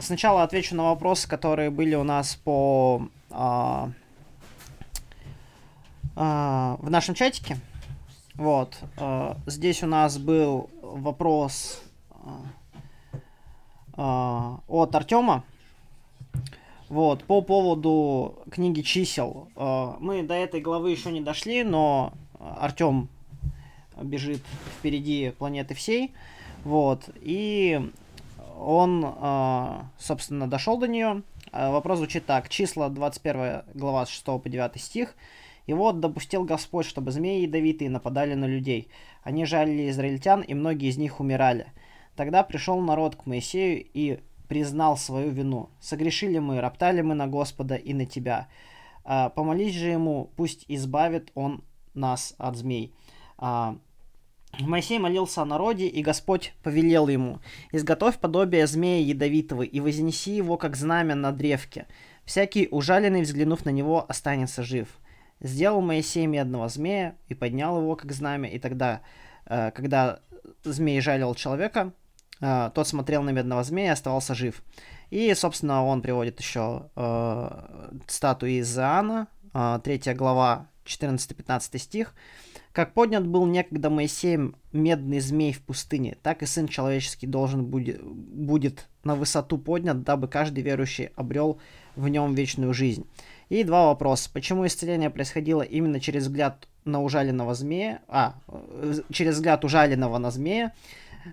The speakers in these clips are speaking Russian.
сначала отвечу на вопросы, которые были у нас по а, а, в нашем чатике. Вот. А, здесь у нас был вопрос а, а, от Артема. Вот, по поводу книги чисел. А, мы до этой главы еще не дошли, но Артем бежит впереди планеты всей. Вот, и он, а, собственно, дошел до нее. А, вопрос звучит так. Числа 21 глава с 6 по 9 стих. «И вот допустил Господь, чтобы змеи ядовитые нападали на людей. Они жалили израильтян, и многие из них умирали. Тогда пришел народ к Моисею и признал свою вину. Согрешили мы, роптали мы на Господа и на тебя. А, помолись же ему, пусть избавит он нас от змей. Моисей молился о народе, и Господь повелел ему, «Изготовь подобие змея ядовитого, и вознеси его, как знамя на древке. Всякий ужаленный, взглянув на него, останется жив». Сделал Моисей медного змея и поднял его, как знамя, и тогда, э, когда змей жалил человека, э, тот смотрел на медного змея и оставался жив. И, собственно, он приводит еще э, статуи из Иоанна, э, 3 глава, 14-15 стих, как поднят был некогда Моисеем медный змей в пустыне, так и Сын Человеческий должен будет, будет на высоту поднят, дабы каждый верующий обрел в нем вечную жизнь. И два вопроса. Почему исцеление происходило именно через взгляд на ужаленного змея, а, через взгляд ужаленного на змея?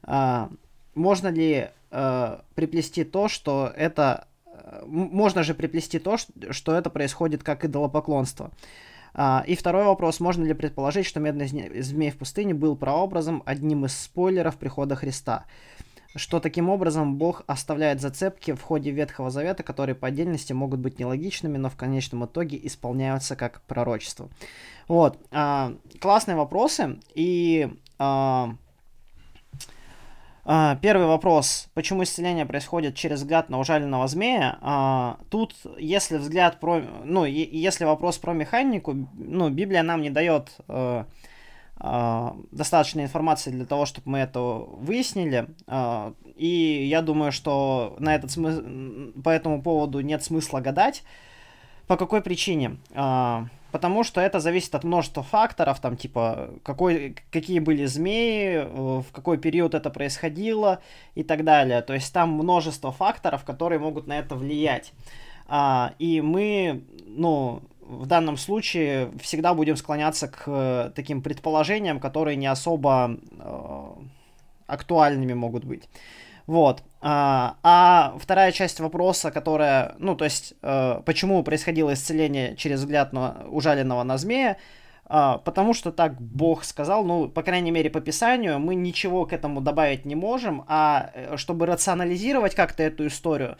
А, можно ли а, приплести то, что это... Можно же приплести то, что это происходит как идолопоклонство. А, и второй вопрос. Можно ли предположить, что медный змей в пустыне был прообразом, одним из спойлеров прихода Христа? Что таким образом Бог оставляет зацепки в ходе Ветхого Завета, которые по отдельности могут быть нелогичными, но в конечном итоге исполняются как пророчество. Вот. А, классные вопросы. И а, а, первый вопрос. Почему исцеление происходит через взгляд на ужаленного змея? А, тут, если взгляд про... Ну, если вопрос про механику, ну, Библия нам не дает э, э, достаточной информации для того, чтобы мы это выяснили. И я думаю, что на этот смы... по этому поводу нет смысла гадать. По какой причине? Потому что это зависит от множества факторов, там, типа, какой, какие были змеи, э, в какой период это происходило и так далее. То есть там множество факторов, которые могут на это влиять. А, и мы, ну, в данном случае всегда будем склоняться к э, таким предположениям, которые не особо э, актуальными могут быть. Вот. А, а вторая часть вопроса, которая, ну, то есть, э, почему происходило исцеление через взгляд на ужаленного на змея, э, потому что так Бог сказал, ну, по крайней мере, по Писанию, мы ничего к этому добавить не можем, а э, чтобы рационализировать как-то эту историю,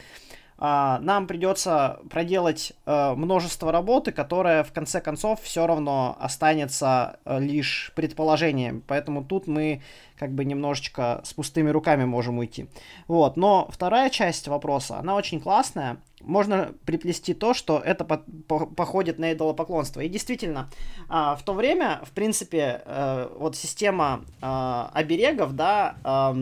нам придется проделать а, множество работы, которая в конце концов все равно останется а, лишь предположением. Поэтому тут мы как бы немножечко с пустыми руками можем уйти. Вот, но вторая часть вопроса, она очень классная. Можно приплести то, что это по по походит на идолопоклонство. И действительно, э, в то время, в принципе, э, вот система э, оберегов, да,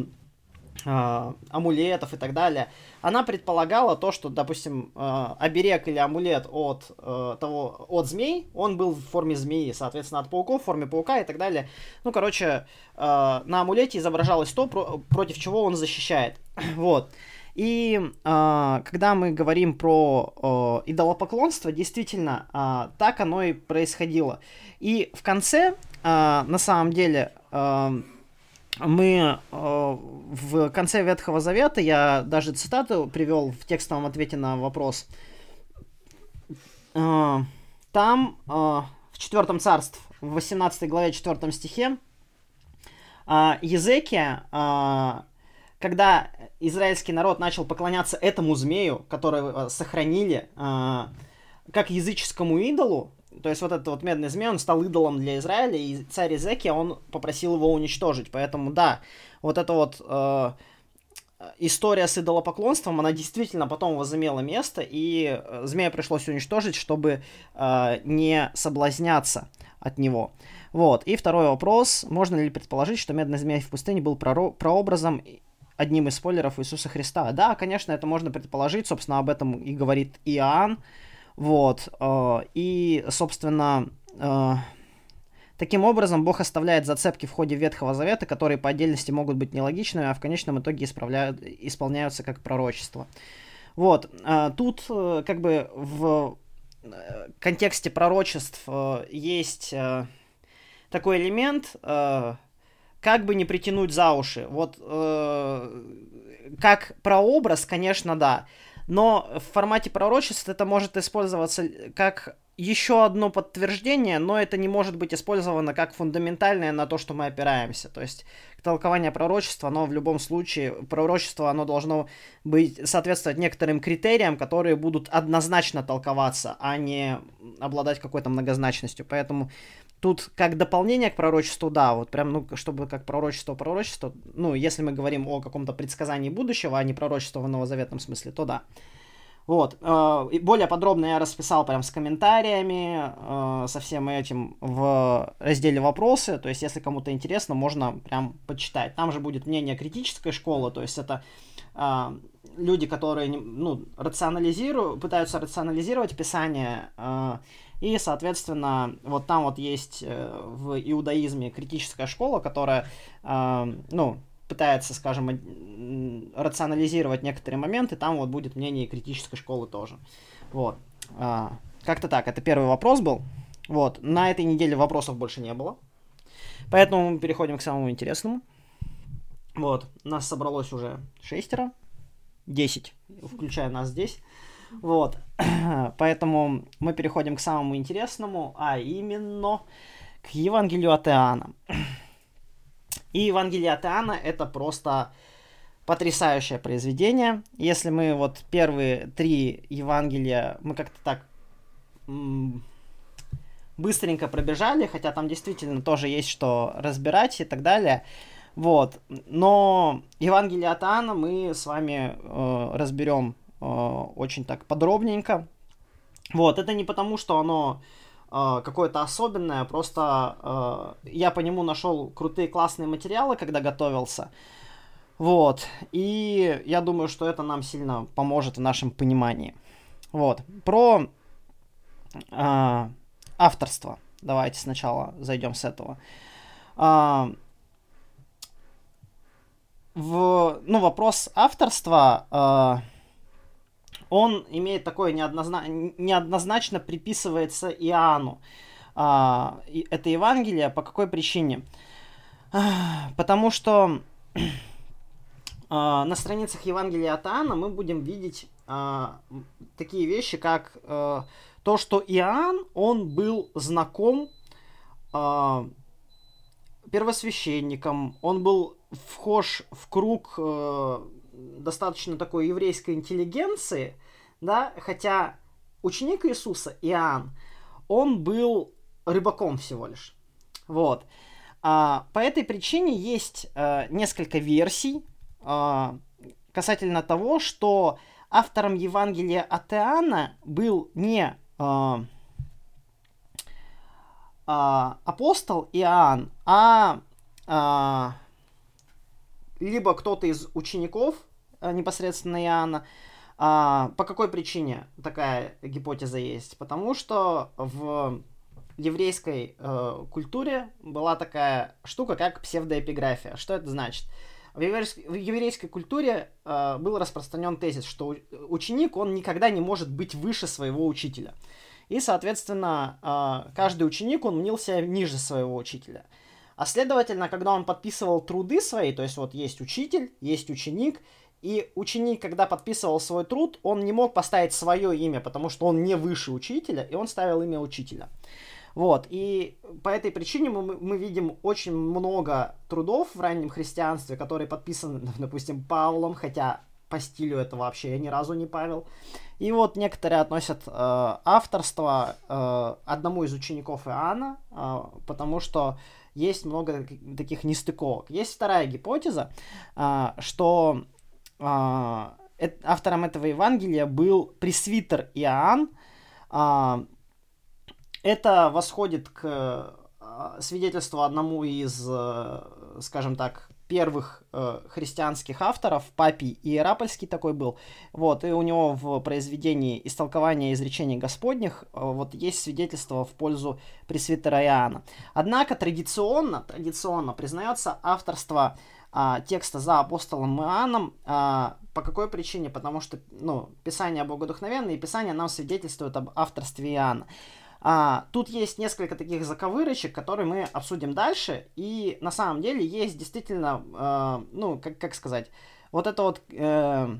э, амулетов и так далее, она предполагала то, что, допустим, э, оберег или амулет от э, того, от змей, он был в форме змеи, соответственно, от пауков в форме паука и так далее. Ну, короче, э, на амулете изображалось то, про против чего он защищает. вот. И э, когда мы говорим про э, идолопоклонство, действительно, э, так оно и происходило. И в конце, э, на самом деле, э, мы э, в конце Ветхого Завета, я даже цитату привел в текстовом ответе на вопрос, э, там э, в четвертом царстве, в 18 главе 4 стихе, э, Езекия, э, когда израильский народ начал поклоняться этому змею, который сохранили, э, как языческому идолу, то есть вот этот вот медный змей, он стал идолом для Израиля, и царь Изекия, он попросил его уничтожить. Поэтому, да, вот эта вот э, история с идолопоклонством, она действительно потом возымела место, и э, змея пришлось уничтожить, чтобы э, не соблазняться от него. Вот. И второй вопрос. Можно ли предположить, что медный змей в пустыне был прообразом одним из спойлеров Иисуса Христа. Да, конечно, это можно предположить, собственно, об этом и говорит Иоанн. Вот. Э, и, собственно, э, Таким образом, Бог оставляет зацепки в ходе Ветхого Завета, которые по отдельности могут быть нелогичными, а в конечном итоге исправляют, исполняются как пророчество. Вот, э, тут как бы в контексте пророчеств есть такой элемент, как бы не притянуть за уши. Вот как прообраз, конечно, да. Но в формате пророчеств это может использоваться как еще одно подтверждение, но это не может быть использовано как фундаментальное на то, что мы опираемся. То есть толкование пророчества, оно в любом случае, пророчество, оно должно быть, соответствовать некоторым критериям, которые будут однозначно толковаться, а не обладать какой-то многозначностью. Поэтому Тут как дополнение к пророчеству, да, вот прям, ну, чтобы как пророчество, пророчество, ну, если мы говорим о каком-то предсказании будущего, а не пророчество в новозаветном смысле, то да. Вот, э, и более подробно я расписал прям с комментариями, э, со всем этим в разделе «Вопросы», то есть, если кому-то интересно, можно прям почитать. Там же будет мнение критической школы, то есть, это э, люди, которые, ну, рационализируют, пытаются рационализировать Писание, и, соответственно, вот там вот есть э, в иудаизме критическая школа, которая, э, ну, пытается, скажем, рационализировать некоторые моменты, там вот будет мнение критической школы тоже. Вот. А, как-то так, это первый вопрос был. Вот, на этой неделе вопросов больше не было. Поэтому мы переходим к самому интересному. Вот, нас собралось уже шестеро. Десять, включая нас здесь. Вот. Поэтому мы переходим к самому интересному, а именно к Евангелию от Иоанна. И Евангелие от Иоанна это просто потрясающее произведение. Если мы вот первые три Евангелия, мы как-то так быстренько пробежали, хотя там действительно тоже есть что разбирать и так далее. Вот. Но Евангелие от Иоанна мы с вами э, разберем очень так подробненько. Вот, это не потому, что оно э, какое-то особенное, просто э, я по нему нашел крутые классные материалы, когда готовился. Вот, и я думаю, что это нам сильно поможет в нашем понимании. Вот, про э, авторство. Давайте сначала зайдем с этого. Э, в, ну, вопрос авторства... Э, он имеет такое неоднозна... неоднозначно приписывается Иоанну. А, это Евангелие. По какой причине? Потому что а, на страницах Евангелия от Иоанна мы будем видеть а, такие вещи, как а, то, что Иоанн, он был знаком а, первосвященником, он был вхож в круг э, достаточно такой еврейской интеллигенции, да, хотя ученик Иисуса, Иоанн, он был рыбаком всего лишь. Вот. А, по этой причине есть а, несколько версий а, касательно того, что автором Евангелия от Иоанна был не а, а, апостол Иоанн, а, а либо кто-то из учеников а, непосредственно Иоанна. А, по какой причине такая гипотеза есть? Потому что в еврейской э, культуре была такая штука, как псевдоэпиграфия. Что это значит? В еврейской, в еврейской культуре э, был распространен тезис, что ученик, он никогда не может быть выше своего учителя. И, соответственно, э, каждый ученик, он мнился ниже своего учителя. А следовательно, когда он подписывал труды свои, то есть вот есть учитель, есть ученик, и ученик, когда подписывал свой труд, он не мог поставить свое имя, потому что он не выше учителя, и он ставил имя учителя. Вот, и по этой причине мы, мы видим очень много трудов в раннем христианстве, которые подписаны, допустим, Павлом, хотя по стилю это вообще я ни разу не Павел. И вот некоторые относят э, авторство э, одному из учеников Иоанна, э, потому что есть много таких нестыковок. Есть вторая гипотеза, а, что автором этого Евангелия был пресвитер Иоанн. А, это восходит к свидетельству одному из, скажем так, первых э, христианских авторов, Папий Иерапольский такой был, вот, и у него в произведении «Истолкование изречений Господних» э, вот есть свидетельство в пользу пресвитера Иоанна. Однако традиционно, традиционно признается авторство а, текста за апостолом Иоанном. А, по какой причине? Потому что ну, Писание богодухновенное, и Писание нам свидетельствует об авторстве Иоанна. А, тут есть несколько таких заковырочек, которые мы обсудим дальше. И на самом деле есть действительно, э, ну, как, как сказать, вот это вот... Э,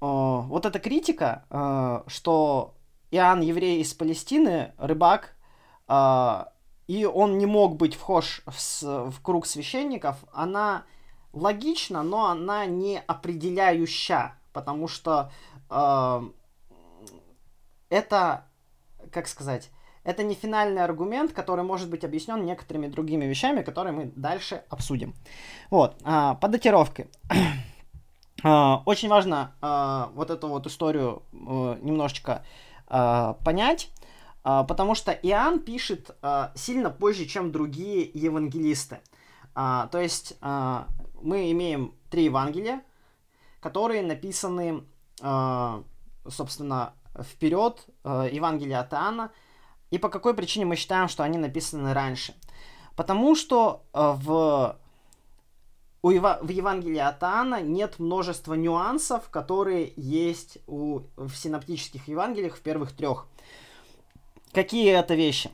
вот эта критика, э, что Иоанн еврей из Палестины, рыбак, э, и он не мог быть вхож в, в круг священников, она логична, но она не определяющая, потому что э, это как сказать, это не финальный аргумент, который может быть объяснен некоторыми другими вещами, которые мы дальше обсудим. Вот, а, по датировке. а, очень важно а, вот эту вот историю а, немножечко а, понять, потому что Иоанн пишет а, сильно позже, чем другие евангелисты. А, то есть а, мы имеем три Евангелия, которые написаны, а, собственно, вперед Евангелия от Иоанна. И по какой причине мы считаем, что они написаны раньше? Потому что в, у Eva, в Евангелии от Иоанна нет множества нюансов, которые есть у, в синоптических Евангелиях в первых трех. Какие это вещи?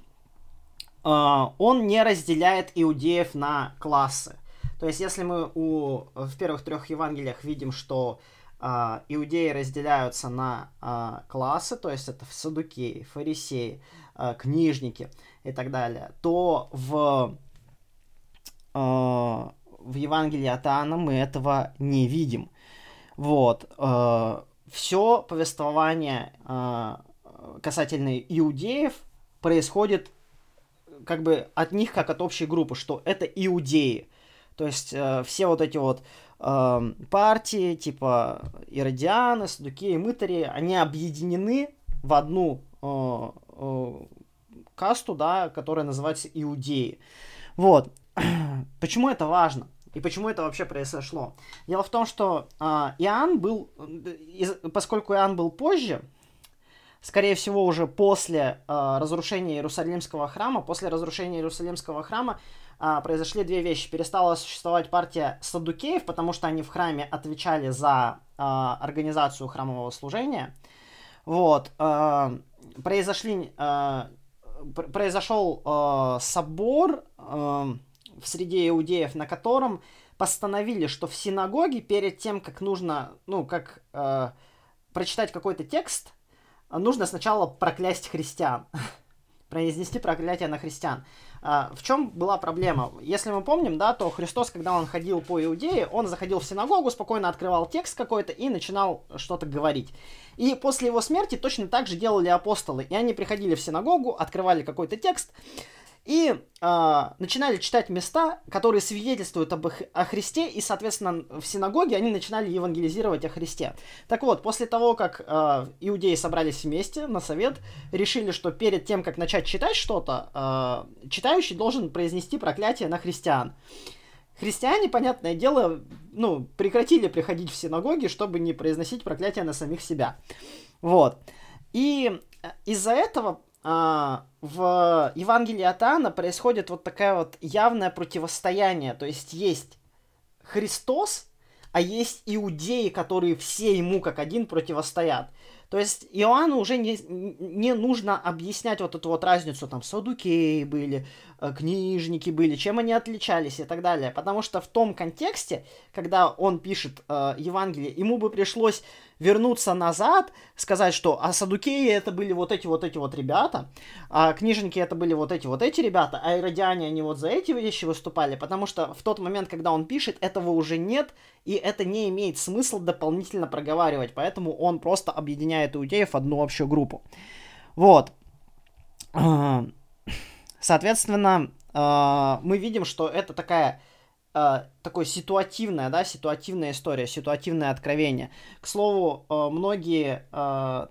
Э, он не разделяет иудеев на классы. То есть, если мы у, в первых трех Евангелиях видим, что а, иудеи разделяются на а, классы, то есть это садукеи, фарисеи, а, книжники и так далее, то в, а, в Евангелии от Иоанна мы этого не видим. Вот. А, все повествование а, касательно иудеев происходит как бы от них как от общей группы, что это иудеи. То есть э, все вот эти вот э, партии, типа Иродианы, Садукеи, Мытари, они объединены в одну э, э, касту, да, которая называется Иудеи. Вот. Почему это важно? И почему это вообще произошло? Дело в том, что э, Иоанн был, из, поскольку Иоанн был позже, скорее всего, уже после э, разрушения Иерусалимского храма, после разрушения Иерусалимского храма а, произошли две вещи. Перестала существовать партия садукеев, потому что они в храме отвечали за а, организацию храмового служения. Вот. А, произошли, а, произошел а, собор а, в среде иудеев, на котором постановили, что в синагоге перед тем, как нужно, ну, как э, прочитать какой-то текст, нужно сначала проклясть христиан, произнести проклятие на христиан. А, в чем была проблема? Если мы помним, да, то Христос, когда он ходил по Иудее, он заходил в синагогу, спокойно открывал текст какой-то и начинал что-то говорить. И после его смерти точно так же делали апостолы. И они приходили в синагогу, открывали какой-то текст, и э, начинали читать места, которые свидетельствуют об о Христе, и, соответственно, в синагоге они начинали евангелизировать о Христе. Так вот, после того, как э, иудеи собрались вместе на совет, решили, что перед тем, как начать читать что-то, э, читающий должен произнести проклятие на христиан. Христиане, понятное дело, ну, прекратили приходить в синагоги, чтобы не произносить проклятие на самих себя. Вот. И из-за этого а, в Евангелии от Иоанна происходит вот такая вот явное противостояние. То есть есть Христос, а есть иудеи, которые все ему как один противостоят. То есть Иоанну уже не, не нужно объяснять вот эту вот разницу, там, садукеи были, книжники были, чем они отличались и так далее. Потому что в том контексте, когда он пишет э, Евангелие, ему бы пришлось вернуться назад, сказать, что а садукеи это были вот эти вот эти вот ребята, а книжники это были вот эти вот эти ребята, а иродиане они вот за эти вещи выступали, потому что в тот момент, когда он пишет, этого уже нет, и это не имеет смысла дополнительно проговаривать, поэтому он просто объединяет иудеев в одну общую группу. Вот. Соответственно, а, мы видим, что это такая э, такой ситуативная, да, ситуативная история, ситуативное откровение. К слову, э, многие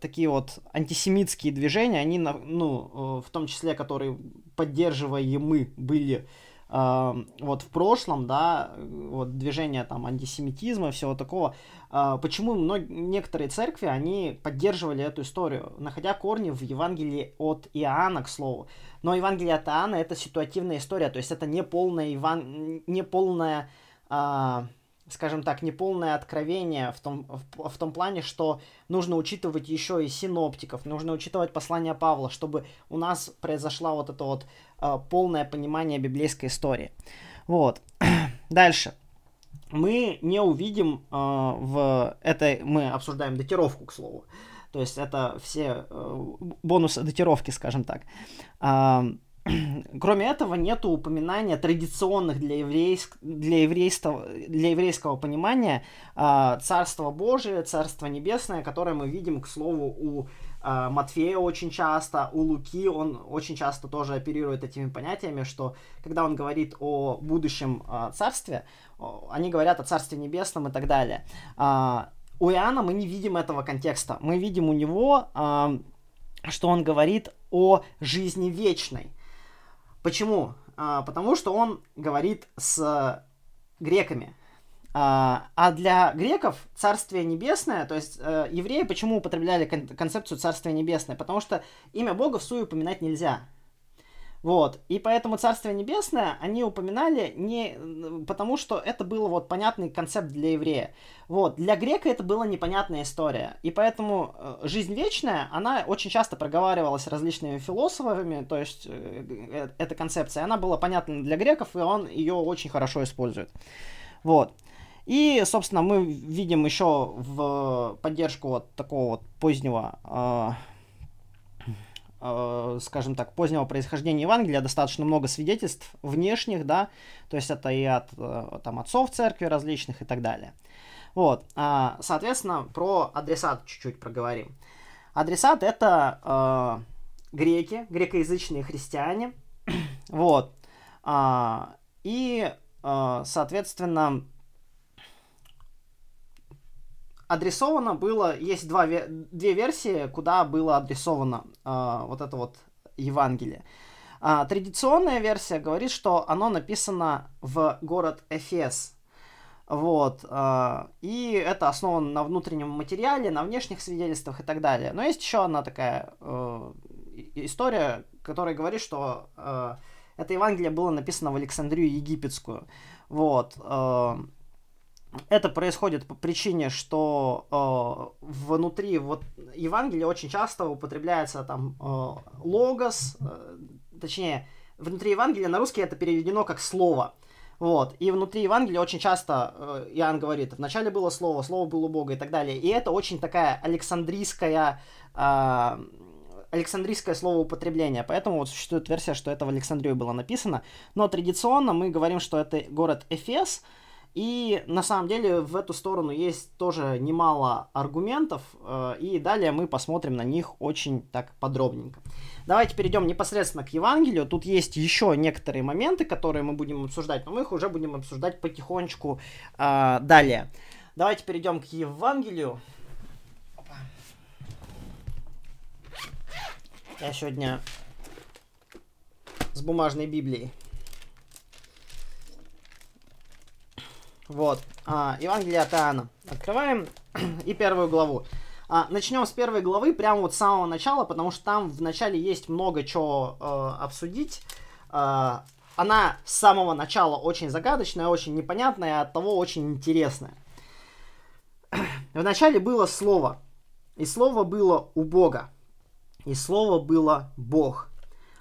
такие вот антисемитские движения, они, ну, в том числе, которые поддерживаемы были вот в прошлом, да, вот движение там антисемитизма и всего такого, почему мног... некоторые церкви, они поддерживали эту историю, находя корни в Евангелии от Иоанна, к слову. Но Евангелие от Иоанна это ситуативная история, то есть это не полная, Иван... не полная скажем так, неполное откровение в том, в, в том плане, что нужно учитывать еще и синоптиков, нужно учитывать послание Павла, чтобы у нас произошло вот это вот полное понимание библейской истории. Вот. Дальше. Мы не увидим э, в этой... Мы обсуждаем датировку, к слову. То есть это все э, бонусы датировки, скажем так. Э, Кроме этого, нет упоминания традиционных для, еврейск... для, еврейского... для еврейского понимания э, Царства Божие, Царство Небесное, которое мы видим, к слову, у э, Матфея очень часто, у Луки он очень часто тоже оперирует этими понятиями, что когда он говорит о будущем э, царстве, они говорят о Царстве Небесном и так далее. Э, у Иоанна мы не видим этого контекста. Мы видим у него, что он говорит о жизни вечной. Почему? А, потому что он говорит с греками. А, а для греков Царствие Небесное, то есть э, евреи почему употребляли кон- концепцию Царствия Небесное? Потому что имя Бога в суе упоминать нельзя. Вот. И поэтому Царствие Небесное они упоминали не потому, что это был вот понятный концепт для еврея. Вот. Для грека это была непонятная история. И поэтому э, жизнь вечная, она очень часто проговаривалась различными философами, то есть э, э, эта концепция, она была понятна для греков, и он ее очень хорошо использует. Вот. И, собственно, мы видим еще в поддержку вот такого вот позднего э, скажем так, позднего происхождения Евангелия достаточно много свидетельств внешних, да, то есть это и от э, там, отцов церкви различных и так далее. Вот, а, соответственно, про адресат чуть-чуть проговорим. Адресат это э, греки, грекоязычные христиане, вот, и, э, соответственно, адресовано было, есть два, две версии, куда было адресовано э, вот это вот Евангелие. А, традиционная версия говорит, что оно написано в город Эфес. Вот. Э, и это основано на внутреннем материале, на внешних свидетельствах и так далее. Но есть еще одна такая э, история, которая говорит, что э, это Евангелие было написано в Александрию Египетскую. Вот. Э, это происходит по причине, что э, внутри вот Евангелия очень часто употребляется там э, логос, э, точнее, внутри Евангелия на русский это переведено как слово. Вот. И внутри Евангелия очень часто э, Иоанн говорит, вначале было слово, слово было Бога и так далее. И это очень такая александрийская э, Александрийское слово употребление, поэтому вот существует версия, что это в Александрии было написано. Но традиционно мы говорим, что это город Эфес, и на самом деле в эту сторону есть тоже немало аргументов, э, и далее мы посмотрим на них очень так подробненько. Давайте перейдем непосредственно к Евангелию. Тут есть еще некоторые моменты, которые мы будем обсуждать, но мы их уже будем обсуждать потихонечку э, далее. Давайте перейдем к Евангелию. Я сегодня с бумажной Библией. Вот. А, Евангелие от Иоанна. Открываем и первую главу. А, начнем с первой главы, прямо вот с самого начала, потому что там в начале есть много чего э, обсудить. Э, она с самого начала очень загадочная, очень непонятная, от того очень интересная. В начале было слово, и слово было у Бога, и слово было Бог.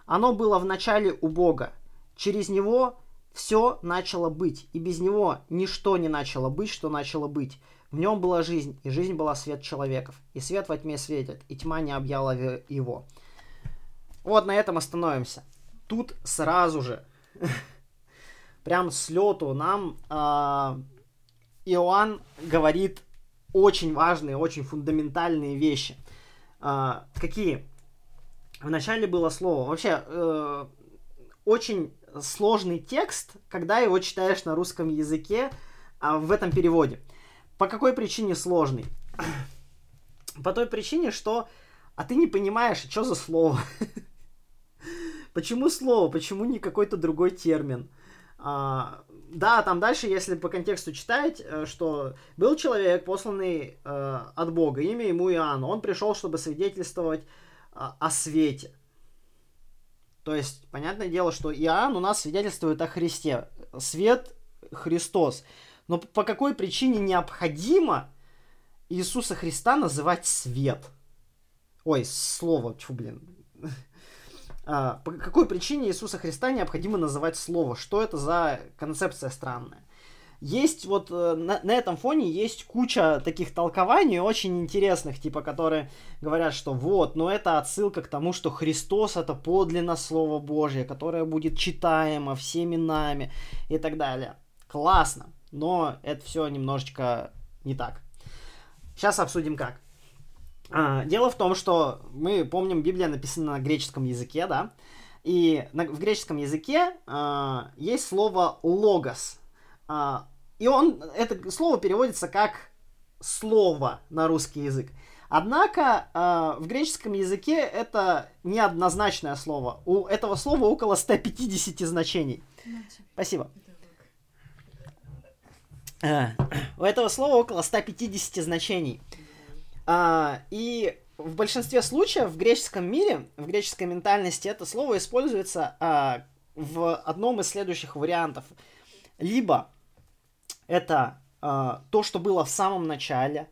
Оно было в начале у Бога. Через него все начало быть, и без него ничто не начало быть, что начало быть. В нем была жизнь, и жизнь была свет человеков. И свет во тьме светит, и тьма не объяла его. Вот на этом остановимся. Тут сразу же, прям с лету, нам э, Иоанн говорит очень важные, очень фундаментальные вещи. Э, какие? Вначале было слово. Вообще, э, очень сложный текст, когда его читаешь на русском языке а, в этом переводе. По какой причине сложный? По той причине, что а ты не понимаешь, что за слово. Почему слово? Почему не какой-то другой термин? А, да, там дальше, если по контексту читать, э, что был человек, посланный э, от Бога, имя ему Иоанн. Он пришел, чтобы свидетельствовать э, о свете. То есть, понятное дело, что Иоанн у нас свидетельствует о Христе. Свет Христос. Но по какой причине необходимо Иисуса Христа называть свет? Ой, слово, чу, блин. А, по какой причине Иисуса Христа необходимо называть слово? Что это за концепция странная? Есть вот э, на, на этом фоне есть куча таких толкований очень интересных, типа, которые говорят, что вот, но это отсылка к тому, что Христос это подлинно Слово Божье, которое будет читаемо всеми нами и так далее. Классно, но это все немножечко не так. Сейчас обсудим как. А, дело в том, что мы помним, Библия написана на греческом языке, да, и на, в греческом языке а, есть слово логос, а, и он, это слово переводится как слово на русский язык. Однако э, в греческом языке это неоднозначное слово. У этого слова около 150 значений. Спасибо. Э, у этого слова около 150 значений. А, и в большинстве случаев в греческом мире, в греческой ментальности это слово используется а, в одном из следующих вариантов. Либо это а, то, что было в самом начале,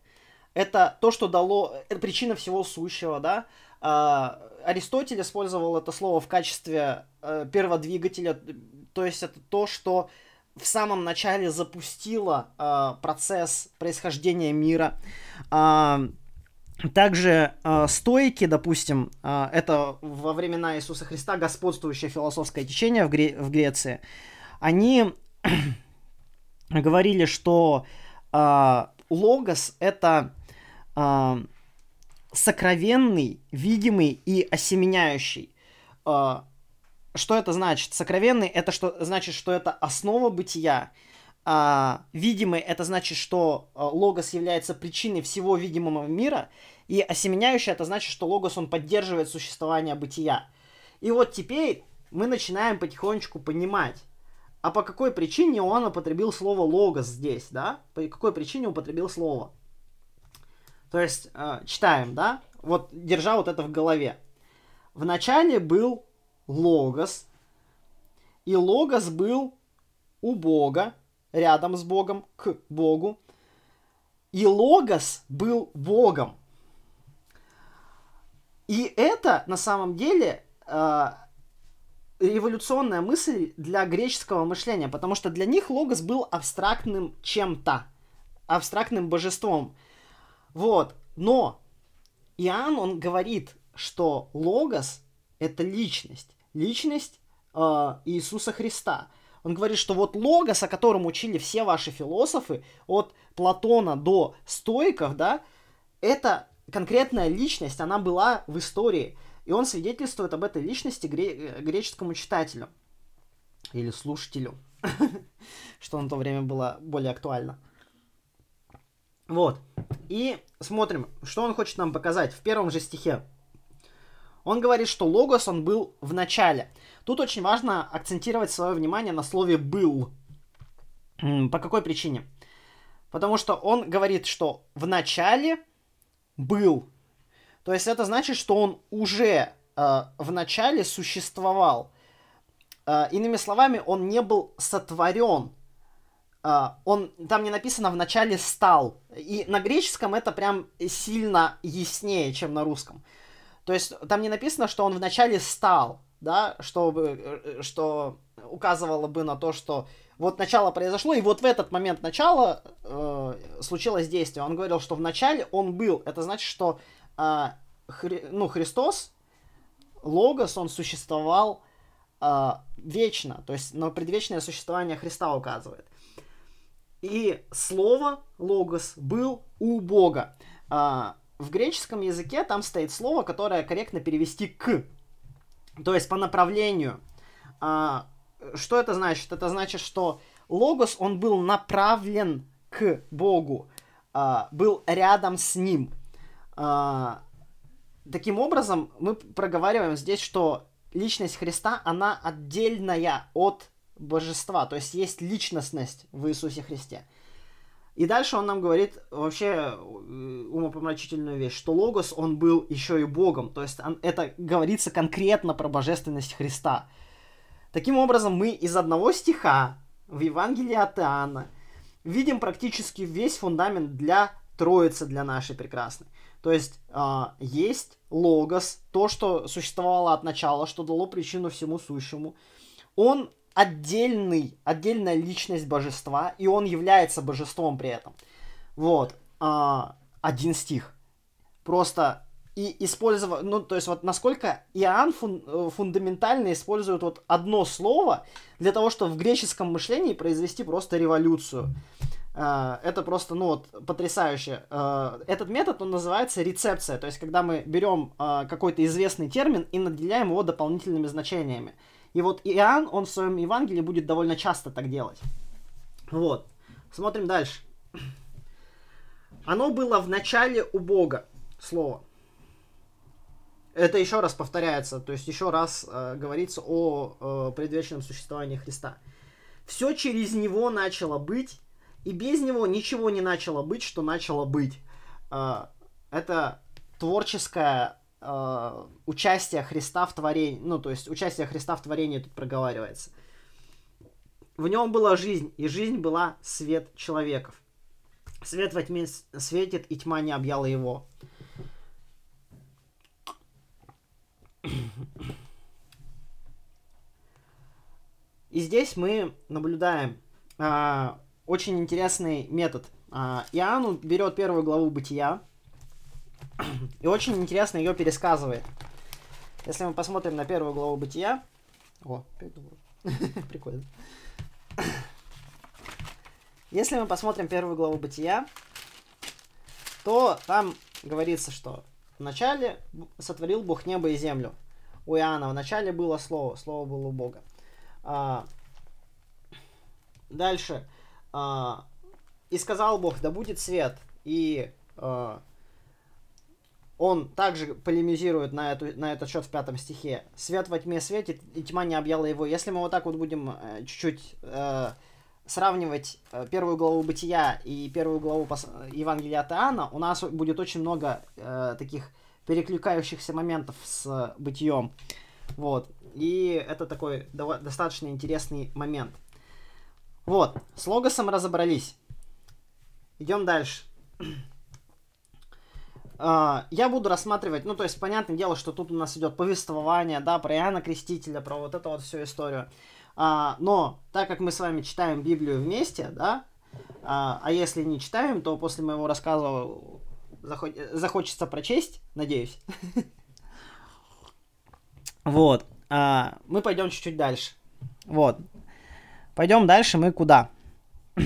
это то, что дало, это причина всего сущего, да. А, Аристотель использовал это слово в качестве а, перводвигателя, то есть это то, что в самом начале запустило а, процесс происхождения мира. А, также э, стойки, допустим, э, это во времена Иисуса Христа господствующее философское течение в, Гре- в Греции, они говорили, что э, логос это э, сокровенный, видимый и осеменяющий. Э, что это значит? Сокровенный это что значит, что это основа бытия а, видимый это значит, что а, логос является причиной всего видимого мира, и осеменяющий это значит, что логос он поддерживает существование бытия. И вот теперь мы начинаем потихонечку понимать, а по какой причине он употребил слово логос здесь, да? По какой причине употребил слово? То есть, э, читаем, да? Вот, держа вот это в голове. В начале был логос, и логос был у Бога, рядом с Богом, к Богу. И Логос был Богом. И это на самом деле э, революционная мысль для греческого мышления, потому что для них Логос был абстрактным чем-то, абстрактным божеством. Вот. Но Иоанн, он говорит, что Логос — это личность. Личность э, Иисуса Христа. Он говорит, что вот логос, о котором учили все ваши философы, от Платона до стоиков, да, это конкретная личность, она была в истории. И он свидетельствует об этой личности гре- греческому читателю. Или слушателю. Что на то время было более актуально. Вот. И смотрим, что он хочет нам показать в первом же стихе. Он говорит, что логос, он был в начале. Тут очень важно акцентировать свое внимание на слове «был». По какой причине? Потому что он говорит, что в начале был. То есть это значит, что он уже э, в начале существовал. Э, иными словами, он не был сотворен. Э, он там не написано в начале стал. И на греческом это прям сильно яснее, чем на русском. То есть там не написано, что он вначале стал, да, чтобы, э, что указывало бы на то, что вот начало произошло, и вот в этот момент начала э, случилось действие. Он говорил, что вначале он был. Это значит, что э, хри, ну, Христос, Логос, он существовал э, вечно, то есть на предвечное существование Христа указывает. И слово Логос был у Бога. Э, в греческом языке там стоит слово, которое корректно перевести к. То есть по направлению. А, что это значит? Это значит, что логос, он был направлен к Богу, а, был рядом с ним. А, таким образом, мы проговариваем здесь, что личность Христа, она отдельная от божества, то есть есть личностность в Иисусе Христе. И дальше он нам говорит вообще э, умопомрачительную вещь, что Логос, он был еще и Богом. То есть он, это говорится конкретно про божественность Христа. Таким образом, мы из одного стиха в Евангелии от Иоанна видим практически весь фундамент для Троицы, для нашей прекрасной. То есть э, есть Логос, то, что существовало от начала, что дало причину всему сущему. Он отдельный, отдельная личность божества, и он является божеством при этом. Вот. А, один стих. Просто и использовать, ну, то есть вот насколько Иоанн фун, э, фундаментально использует вот одно слово для того, чтобы в греческом мышлении произвести просто революцию. Uh, это просто, ну вот, потрясающе. Uh, этот метод, он называется рецепция, то есть когда мы берем uh, какой-то известный термин и наделяем его дополнительными значениями. И вот Иоанн, он в своем Евангелии будет довольно часто так делать. Вот. Смотрим дальше. Оно было в начале у Бога, слово. Это еще раз повторяется, то есть еще раз э, говорится о э, предвечном существовании Христа. Все через него начало быть, и без него ничего не начало быть, что начало быть. Э, это творческая э, участие Христа в творении, ну, то есть участие Христа в творении тут проговаривается. В нем была жизнь, и жизнь была свет человеков. Свет во тьме светит, и тьма не объяла его. И здесь мы наблюдаем а, очень интересный метод. А, Иоанн берет первую главу Бытия, и очень интересно ее пересказывает. Если мы посмотрим на первую главу Бытия... О, прикольно. Если мы посмотрим первую главу Бытия, то там говорится, что вначале сотворил Бог небо и землю. У Иоанна вначале было Слово, Слово было у Бога. А, дальше. А, и сказал Бог, да будет свет. И а, он также полемизирует на, эту, на этот счет в пятом стихе. «Свет во тьме светит, и тьма не объяла его». Если мы вот так вот будем э, чуть-чуть э, сравнивать э, первую главу Бытия и первую главу. Евангелия от Иоанна, у нас будет очень много э, таких перекликающихся моментов с Бытием. Вот. И это такой до... достаточно интересный момент. Вот. С логосом разобрались. Идем дальше. А, я буду рассматривать, ну, то есть, понятное дело, что тут у нас идет повествование, да, про Иоанна Крестителя, про вот эту вот всю историю. А, но, так как мы с вами читаем Библию вместе, да, а, а если не читаем, то после моего рассказа захо- захочется прочесть, надеюсь. Вот. Мы пойдем чуть-чуть дальше. Вот. Пойдем дальше мы куда?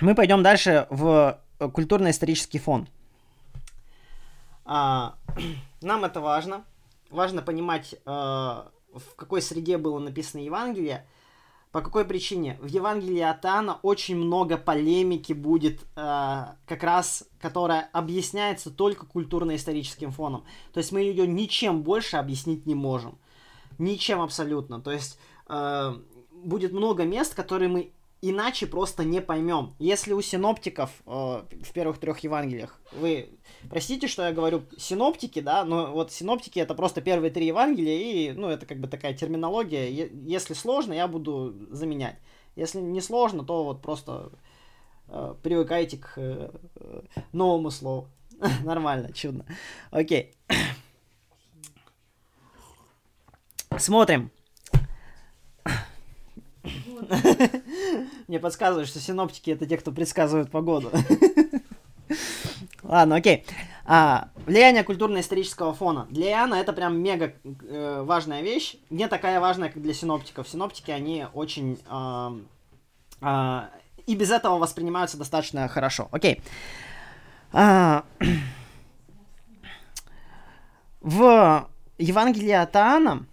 Мы пойдем дальше в Э, культурно-исторический фон. А, нам это важно. Важно понимать, э, в какой среде было написано Евангелие. По какой причине? В Евангелии от Иоанна очень много полемики будет, э, как раз, которая объясняется только культурно-историческим фоном. То есть мы ее ничем больше объяснить не можем. Ничем абсолютно. То есть э, будет много мест, которые мы иначе просто не поймем. Если у синоптиков э, в первых трех Евангелиях, вы простите, что я говорю синоптики, да, но вот синоптики это просто первые три Евангелия, и, ну, это как бы такая терминология. Если сложно, я буду заменять. Если не сложно, то вот просто э, привыкайте к э, новому слову. Нормально, чудно. Окей. Смотрим. Мне подсказывают, что синоптики это те, кто предсказывают погоду. Ладно, окей. А, влияние культурно-исторического фона. Для Иоанна это прям мега э, важная вещь. Не такая важная, как для синоптиков. Синоптики, они очень... Э, э, и без этого воспринимаются достаточно хорошо. Окей. А, в Евангелии от Иоанна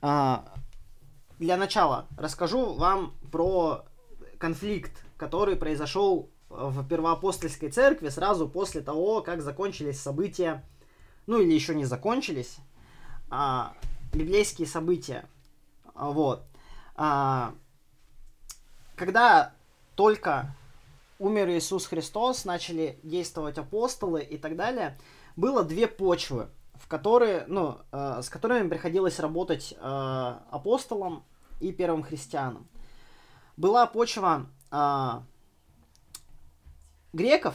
для начала расскажу вам про конфликт, который произошел в Первоапостольской церкви сразу после того, как закончились события, ну или еще не закончились, а, библейские события. Вот. А, когда только умер Иисус Христос, начали действовать апостолы и так далее, было две почвы, в которые, ну, э, с которыми приходилось работать э, апостолам и первым христианам. Была почва э, греков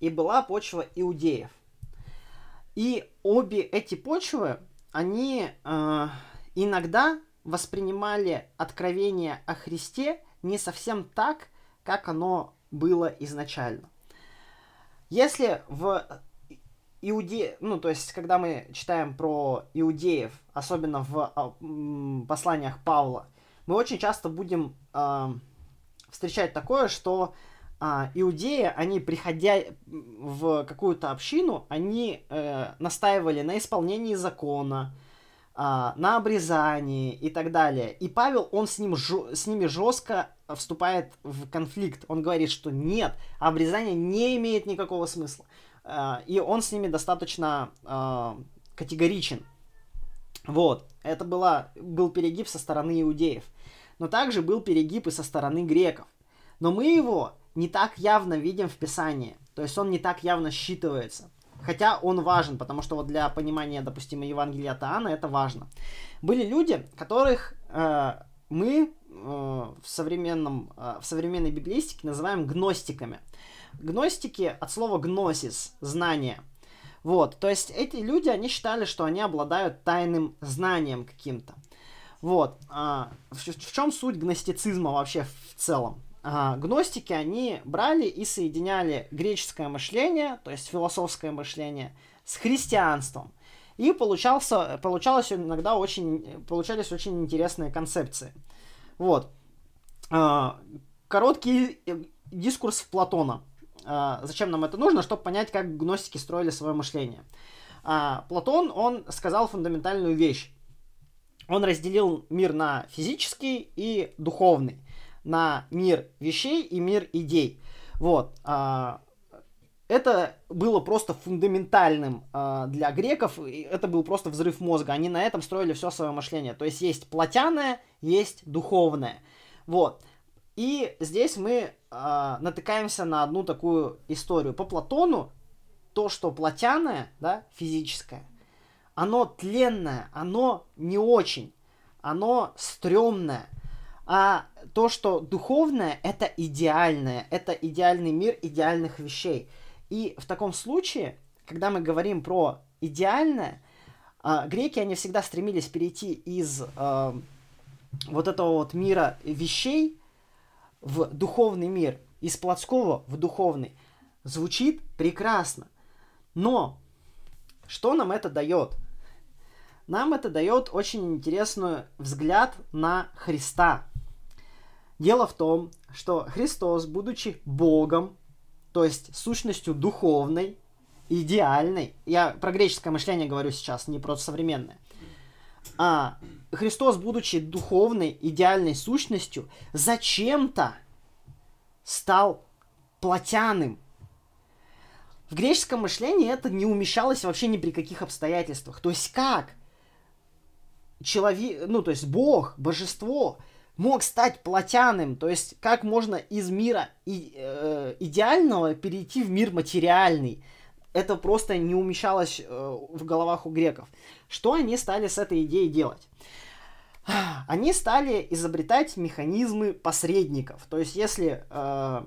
и была почва иудеев. И обе эти почвы, они э, иногда воспринимали откровение о Христе не совсем так, как оно было изначально. Если в иуде, ну, то есть, когда мы читаем про иудеев, особенно в э, посланиях Павла, мы очень часто будем э, встречать такое, что э, иудеи, они, приходя в какую-то общину, они э, настаивали на исполнении закона, а, на обрезании и так далее. И Павел, он с, ним, с ними жестко вступает в конфликт. Он говорит, что нет, обрезание не имеет никакого смысла. А, и он с ними достаточно а, категоричен. Вот, это была, был перегиб со стороны иудеев. Но также был перегиб и со стороны греков. Но мы его не так явно видим в Писании. То есть он не так явно считывается. Хотя он важен, потому что вот для понимания, допустим, Евангелия от Иоанна это важно. Были люди, которых э, мы э, в, современном, э, в современной библейстике называем гностиками. Гностики от слова гносис, знание. Вот, то есть эти люди, они считали, что они обладают тайным знанием каким-то. Вот, а, в, в чем суть гностицизма вообще в целом? а, гностики, они брали и соединяли греческое мышление, то есть философское мышление, с христианством. И получался, получалось иногда очень, получались очень интересные концепции. Вот. А, короткий э, дискурс Платона. А, зачем нам это нужно? Чтобы понять, как гностики строили свое мышление. А, Платон, он сказал фундаментальную вещь. Он разделил мир на физический и духовный на мир вещей и мир идей. Вот. А, это было просто фундаментальным для греков, это был просто взрыв мозга. Они на этом строили все свое мышление. То есть есть плотяное, есть духовное. Вот. И здесь мы э, натыкаемся на одну такую историю. По Платону то, что плотяное, да, физическое, оно тленное, оно не очень, оно стрёмное – а то, что духовное, это идеальное, это идеальный мир идеальных вещей. И в таком случае, когда мы говорим про идеальное, э, греки, они всегда стремились перейти из э, вот этого вот мира вещей в духовный мир, из плотского в духовный. Звучит прекрасно. Но что нам это дает? Нам это дает очень интересный взгляд на Христа. Дело в том, что Христос, будучи Богом, то есть сущностью духовной, идеальной, я про греческое мышление говорю сейчас, не про современное, а Христос, будучи духовной, идеальной сущностью, зачем-то стал плотяным. В греческом мышлении это не умещалось вообще ни при каких обстоятельствах. То есть как? Человек, ну то есть Бог, божество, мог стать плотяным, то есть как можно из мира и, э, идеального перейти в мир материальный. Это просто не умещалось э, в головах у греков. Что они стали с этой идеей делать? Они стали изобретать механизмы посредников. То есть если э,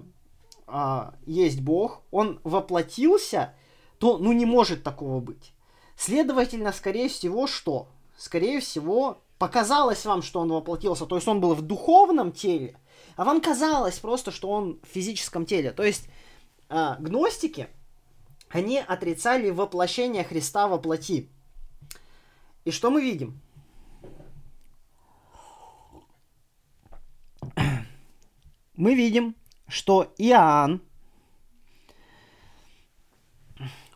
э, есть Бог, он воплотился, то ну не может такого быть. Следовательно, скорее всего, что? Скорее всего, показалось вам, что он воплотился, то есть он был в духовном теле, а вам казалось просто, что он в физическом теле. То есть э, гностики, они отрицали воплощение Христа во плоти. И что мы видим? Мы видим, что Иоанн,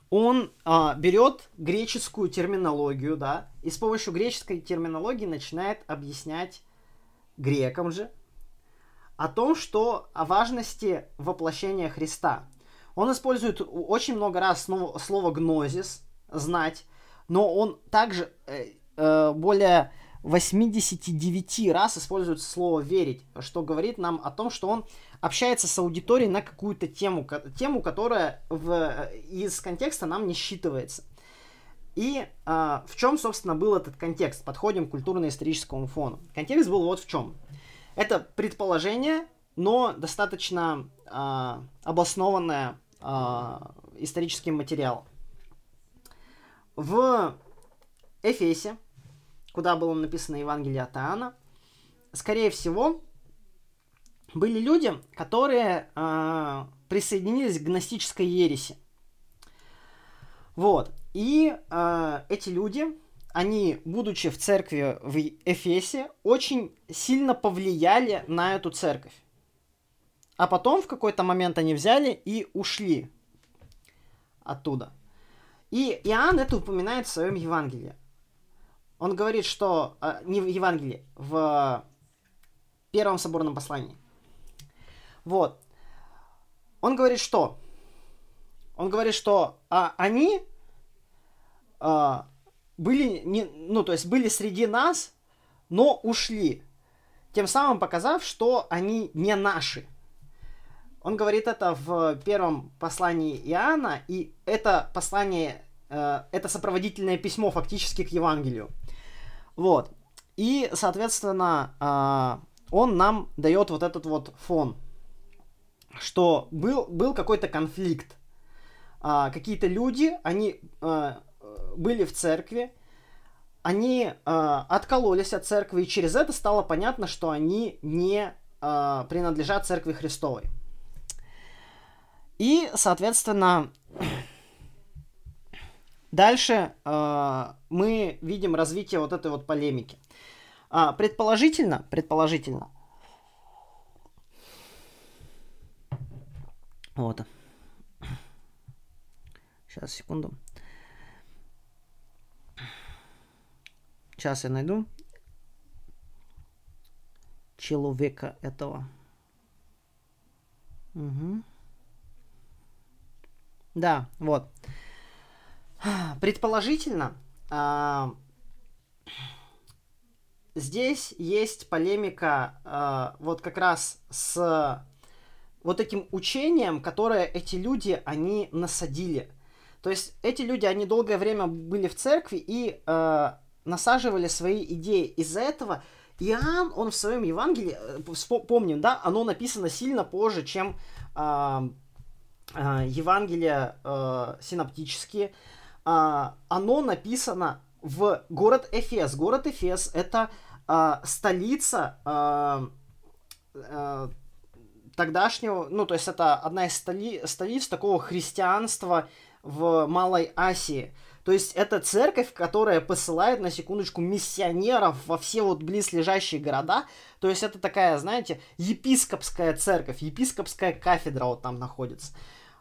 он а, берет греческую терминологию, да, и с помощью греческой терминологии начинает объяснять грекам же о том, что о важности воплощения Христа. Он использует очень много раз слово, слово гнозис, знать, но он также э, э, более 89 раз используется слово «верить», что говорит нам о том, что он общается с аудиторией на какую-то тему, тему, которая в, из контекста нам не считывается. И а, в чем, собственно, был этот контекст? Подходим к культурно-историческому фону. Контекст был вот в чем. Это предположение, но достаточно а, обоснованное историческим материалом. В Эфесе, куда было написано Евангелие от Иоанна, скорее всего, были люди, которые э, присоединились к гностической ереси. Вот. И э, эти люди, они, будучи в церкви в Эфесе, очень сильно повлияли на эту церковь. А потом в какой-то момент они взяли и ушли оттуда. И Иоанн это упоминает в своем Евангелии. Он говорит, что... Э, не в Евангелии, в первом соборном послании. Вот. Он говорит, что? Он говорит, что а, они а, были, не, ну, то есть были среди нас, но ушли. Тем самым показав, что они не наши. Он говорит это в первом послании Иоанна, и это послание, э, это сопроводительное письмо фактически к Евангелию. Вот. И, соответственно, э, он нам дает вот этот вот фон, что был, был какой-то конфликт. Э, какие-то люди, они э, были в церкви, они э, откололись от церкви, и через это стало понятно, что они не э, принадлежат церкви Христовой. И, соответственно, дальше э, мы видим развитие вот этой вот полемики. А, предположительно, предположительно, вот. Сейчас, секунду. Сейчас я найду человека этого. Угу. Да, вот. Предположительно, э, здесь есть полемика э, вот как раз с вот этим учением, которое эти люди, они насадили. То есть эти люди, они долгое время были в церкви и э, насаживали свои идеи. Из-за этого Иоанн, он в своем Евангелии, э, помним, да, оно написано сильно позже, чем э, э, Евангелия э, синоптические, э, оно написано в город Эфес. Город Эфес это э, столица э, э, тогдашнего, ну то есть это одна из столи, столиц такого христианства в Малой Асии. То есть это церковь, которая посылает, на секундочку, миссионеров во все вот близлежащие города. То есть это такая, знаете, епископская церковь, епископская кафедра вот там находится.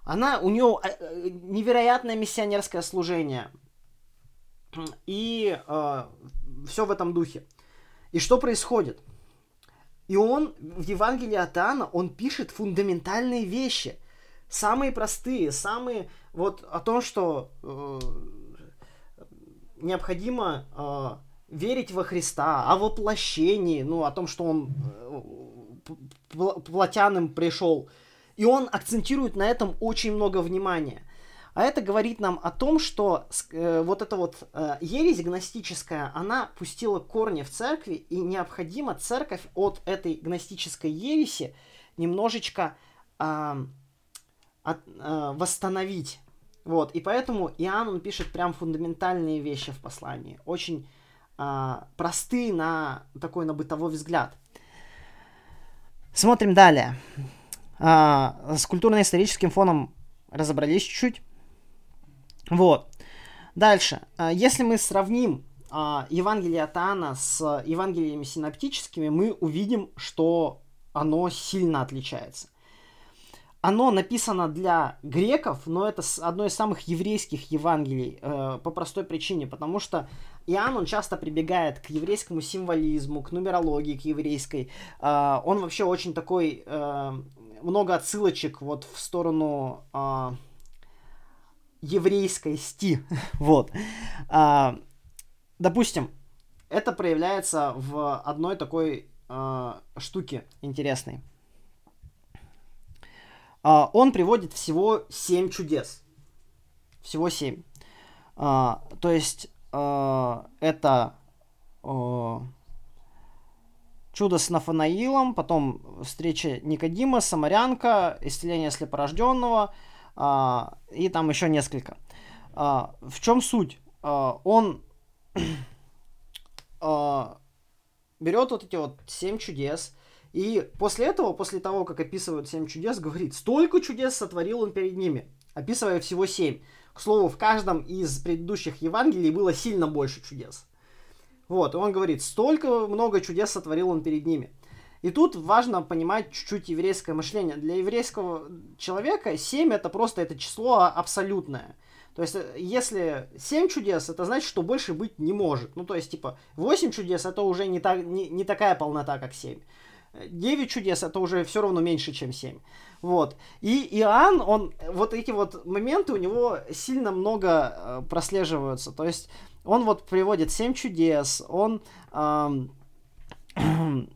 Она, у нее э, э, невероятное миссионерское служение. И э, все в этом духе. И что происходит? И он в Евангелии от Иоанна, он пишет фундаментальные вещи. Самые простые, самые вот о том, что э, необходимо э, верить во Христа, о воплощении, ну, о том, что он э, плотяным пришел. И он акцентирует на этом очень много внимания. А это говорит нам о том, что э, вот эта вот э, ересь гностическая, она пустила корни в церкви, и необходимо церковь от этой гностической ереси немножечко э, от, э, восстановить. Вот, и поэтому Иоанн, он пишет прям фундаментальные вещи в послании, очень э, простые на такой, на бытовой взгляд. Смотрим далее. А, с культурно-историческим фоном разобрались чуть-чуть. Вот. Дальше. А, если мы сравним а, Евангелие от Иоанна с Евангелиями синоптическими, мы увидим, что оно сильно отличается. Оно написано для греков, но это одно из самых еврейских Евангелий э, по простой причине, потому что Иоанн, он часто прибегает к еврейскому символизму, к нумерологии, к еврейской. Э, он вообще очень такой э, много отсылочек вот в сторону а, еврейской сти. вот. А, допустим, это проявляется в одной такой э, штуке интересной. Э, он приводит всего 7 чудес. Всего 7. Э, то есть э, это э, чудо с Нафанаилом, потом встреча Никодима, Самарянка, исцеление слепорожденного э, и там еще несколько. Э, в чем суть? Э, он э, берет вот эти вот семь чудес, и после этого, после того, как описывают семь чудес, говорит, столько чудес сотворил он перед ними, описывая всего семь. К слову, в каждом из предыдущих Евангелий было сильно больше чудес. Вот, и он говорит, столько много чудес сотворил он перед ними. И тут важно понимать чуть-чуть еврейское мышление. Для еврейского человека 7 это просто это число абсолютное. То есть, э, если 7 чудес, это значит, что больше быть не может. Ну, то есть, типа, 8 чудес это уже не, так, не, не такая полнота, как 7. 9 чудес это уже все равно меньше, чем 7. Вот. И Иоанн, он, вот эти вот моменты у него сильно много э, прослеживаются. То есть, он вот приводит 7 чудес, он... Эм,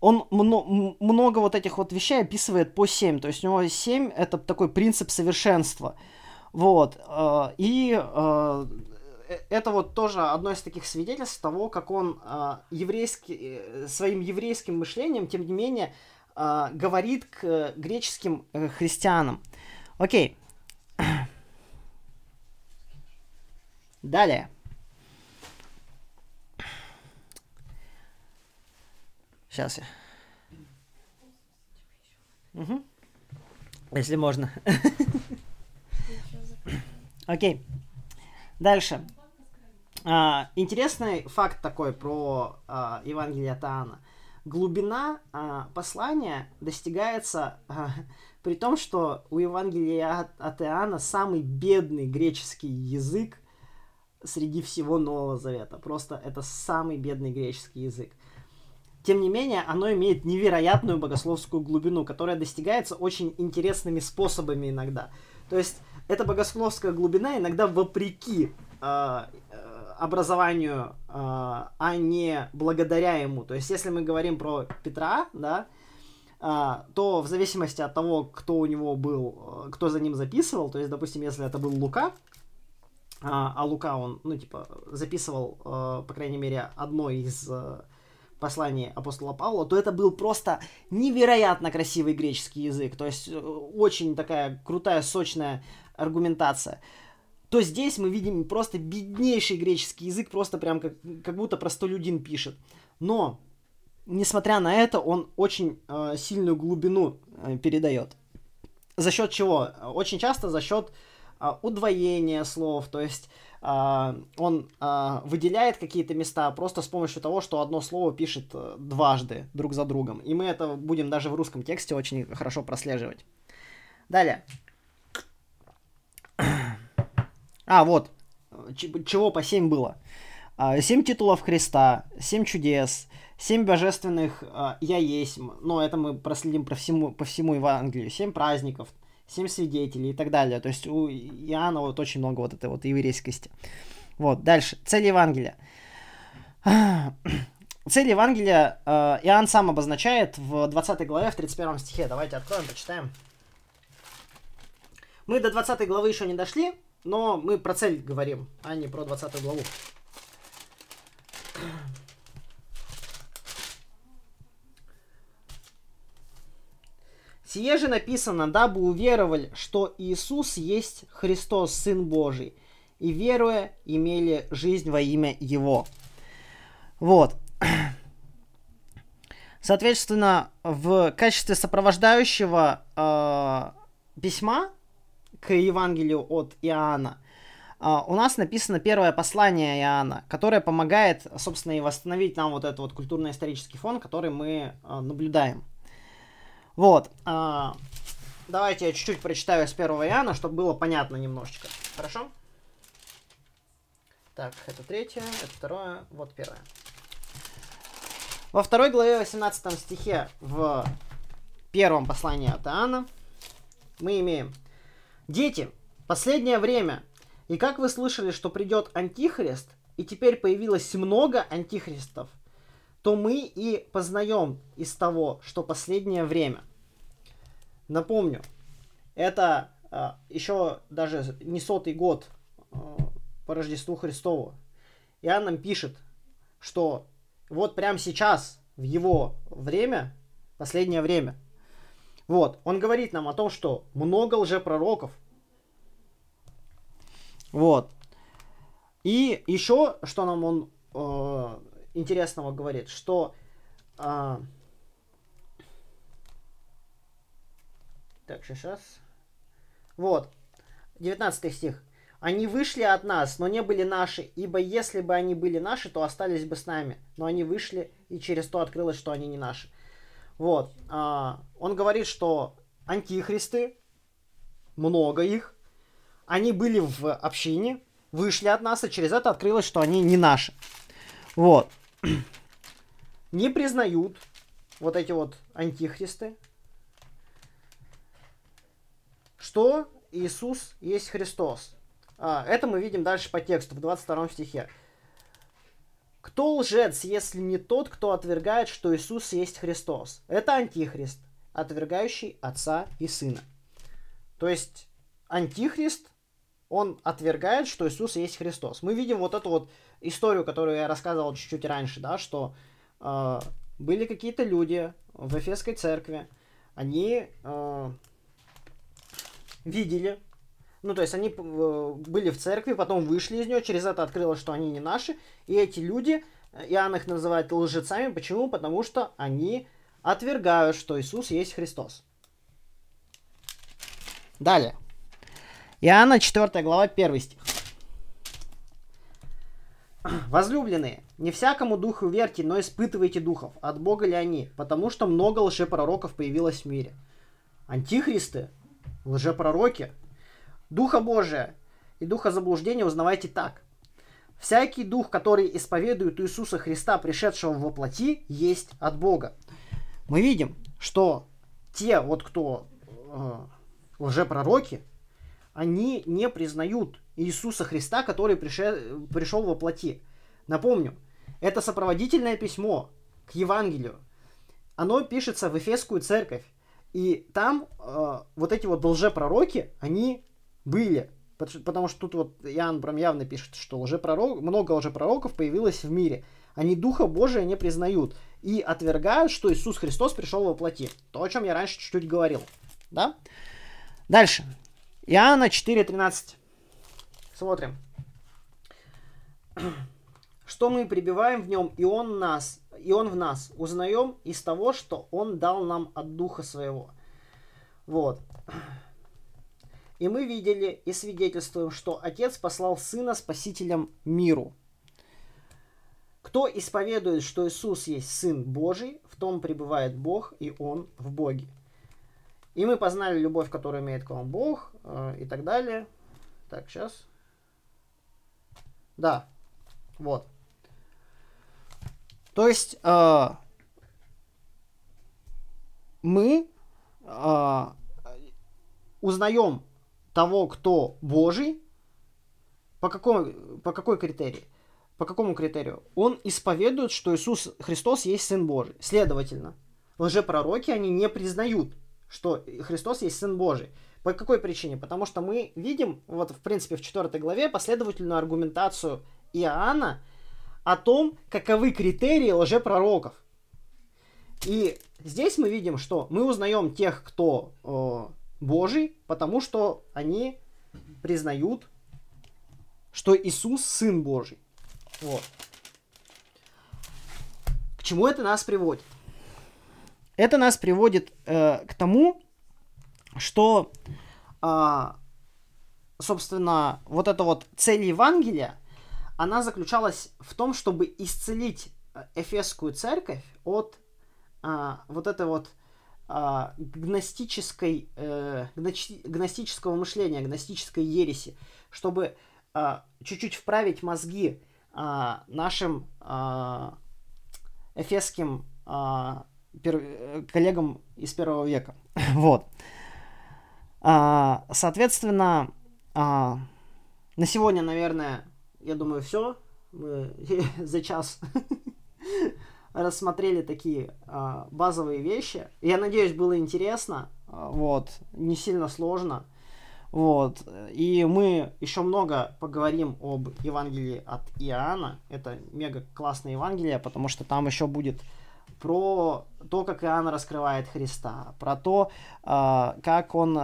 он много, много вот этих вот вещей описывает по 7. То есть у него 7 это такой принцип совершенства. Вот. Э, и э, э, это вот тоже одно из таких свидетельств того, как он еврейский, своим еврейским мышлением, тем не менее, говорит к греческим христианам. Окей. Далее. Сейчас я. Угу. Если можно. Окей. Дальше. А, интересный факт такой про а, Евангелие от Иоанна. Глубина а, послания достигается а, при том, что у Евангелия от, от Иоанна самый бедный греческий язык среди всего Нового Завета. Просто это самый бедный греческий язык. Тем не менее, оно имеет невероятную богословскую глубину, которая достигается очень интересными способами иногда. То есть, эта богословская глубина иногда вопреки э, образованию, э, а не благодаря ему. То есть, если мы говорим про Петра, да, э, то в зависимости от того, кто у него был, э, кто за ним записывал, то есть, допустим, если это был Лука, а, а Лука он, ну, типа, записывал, э, по крайней мере, одно из э, послании апостола Павла, то это был просто невероятно красивый греческий язык. То есть очень такая крутая, сочная аргументация. То здесь мы видим просто беднейший греческий язык, просто прям как, как будто простолюдин пишет. Но, несмотря на это, он очень э, сильную глубину э, передает. За счет чего? Очень часто за счет э, удвоения слов, то есть а, он а, выделяет какие-то места просто с помощью того, что одно слово пишет э, дважды друг за другом. И мы это будем даже в русском тексте очень хорошо прослеживать. Далее. А, вот. Чего по 7 было? 7 а, титулов Христа, 7 чудес, 7 божественных «Я есть», но это мы проследим по всему, по всему Евангелию, 7 праздников, семь свидетелей и так далее. То есть у Иоанна вот очень много вот этой вот еврейскости. Вот, дальше. Цель Евангелия. Цель Евангелия э, Иоанн сам обозначает в 20 главе, в 31 стихе. Давайте откроем, почитаем. Мы до 20 главы еще не дошли, но мы про цель говорим, а не про 20 главу. Сие же написано, дабы уверовали, что Иисус есть Христос, Сын Божий, и веруя, имели жизнь во имя Его. Вот. Соответственно, в качестве сопровождающего э, письма к Евангелию от Иоанна э, у нас написано первое послание Иоанна, которое помогает, собственно, и восстановить нам вот этот вот культурно-исторический фон, который мы э, наблюдаем. Вот. А, давайте я чуть-чуть прочитаю с первого Иоанна, чтобы было понятно немножечко. Хорошо? Так, это третье, это второе, вот первое. Во второй главе 18 стихе в первом послании от Иоанна мы имеем «Дети, последнее время И как вы слышали, что придет антихрист, и теперь появилось много антихристов, то мы и познаем из того, что последнее время. Напомню, это э, еще даже не сотый год э, по Рождеству Христову. Иоанн нам пишет, что вот прямо сейчас, в его время, последнее время, вот, он говорит нам о том, что много лжепророков. Вот. И еще, что нам он э, интересного говорит, что э, так, сейчас. Вот. 19 стих. Они вышли от нас, но не были наши, ибо если бы они были наши, то остались бы с нами. Но они вышли, и через то открылось, что они не наши. Вот. А, он говорит, что антихристы, много их, они были в общине, вышли от нас, и через это открылось, что они не наши. Вот. Не признают вот эти вот антихристы, что Иисус есть Христос. А, это мы видим дальше по тексту, в 22 стихе. Кто лжец, если не тот, кто отвергает, что Иисус есть Христос? Это антихрист, отвергающий Отца и Сына. То есть антихрист, он отвергает, что Иисус есть Христос. Мы видим вот эту вот историю, которую я рассказывал чуть-чуть раньше, да, что э, были какие-то люди в Эфесской церкви, они э, видели ну, то есть они э, были в церкви, потом вышли из нее, через это открылось, что они не наши. И эти люди, Иоанн их называет лжецами. Почему? Потому что они отвергают, что Иисус есть Христос. Далее. Иоанна 4 глава 1 стих. Возлюбленные, не всякому духу верьте, но испытывайте духов, от Бога ли они, потому что много лжепророков появилось в мире. Антихристы, лжепророки, Духа Божия и духа заблуждения узнавайте так. Всякий дух, который исповедует Иисуса Христа, пришедшего во плоти, есть от Бога. Мы видим, что те, вот кто э, лжепророки, они не признают Иисуса Христа, который пришел, пришел во плоти. Напомню, это сопроводительное письмо к Евангелию. Оно пишется в Эфесскую церковь. И там э, вот эти вот лжепророки, они были. Потому что тут вот Иоанн прям явно пишет, что лжепророк, много лжепророков появилось в мире. Они Духа Божия не признают и отвергают, что Иисус Христос пришел во плоти. То, о чем я раньше чуть-чуть говорил. Да? Дальше. Иоанна 4.13. Смотрим. Что мы прибиваем в нем, и он нас, и он в нас. Узнаем из того, что он дал нам от Духа своего. Вот. И мы видели и свидетельствуем, что Отец послал Сына Спасителем миру. Кто исповедует, что Иисус есть Сын Божий, в том пребывает Бог, и Он в Боге. И мы познали любовь, которую имеет к вам Бог, э, и так далее. Так, сейчас. Да, вот. То есть э, мы э, узнаем того, кто Божий, по, какому, по какой критерии? По какому критерию? Он исповедует, что Иисус Христос есть Сын Божий. Следовательно, лжепророки, они не признают, что Христос есть Сын Божий. По какой причине? Потому что мы видим, вот в принципе в 4 главе, последовательную аргументацию Иоанна о том, каковы критерии лжепророков. И здесь мы видим, что мы узнаем тех, кто э, Божий, потому что они признают, что Иисус Сын Божий. Вот. К чему это нас приводит? Это нас приводит э, к тому, что, э, собственно, вот эта вот цель Евангелия, она заключалась в том, чтобы исцелить э, Эфесскую церковь от э, вот этой вот а, гностической, э, гностического мышления, гностической ереси, чтобы а, чуть-чуть вправить мозги а, нашим а, эфесским пер, коллегам из первого века. вот. А, соответственно, а, на сегодня, наверное, я думаю, все. Мы за час рассмотрели такие э, базовые вещи. Я надеюсь, было интересно. Э, вот, не сильно сложно. Вот. И мы еще много поговорим об Евангелии от Иоанна. Это мега классное Евангелие, потому что там еще будет про то, как Иоанн раскрывает Христа, про то, э, как он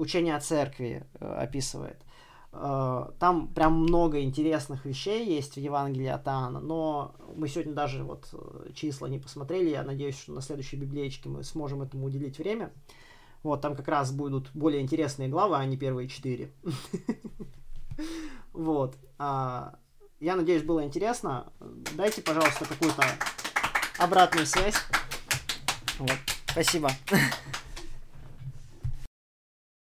учение о церкви э, описывает. Э, там прям много интересных вещей есть в Евангелии от Иоанна, но мы сегодня даже вот э, числа не посмотрели. Я надеюсь, что на следующей библиотеке мы сможем этому уделить время. Вот, там как раз будут более интересные главы, а не первые четыре. Вот. А, я надеюсь, было интересно. Дайте, пожалуйста, какую-то обратную связь. Вот. Спасибо.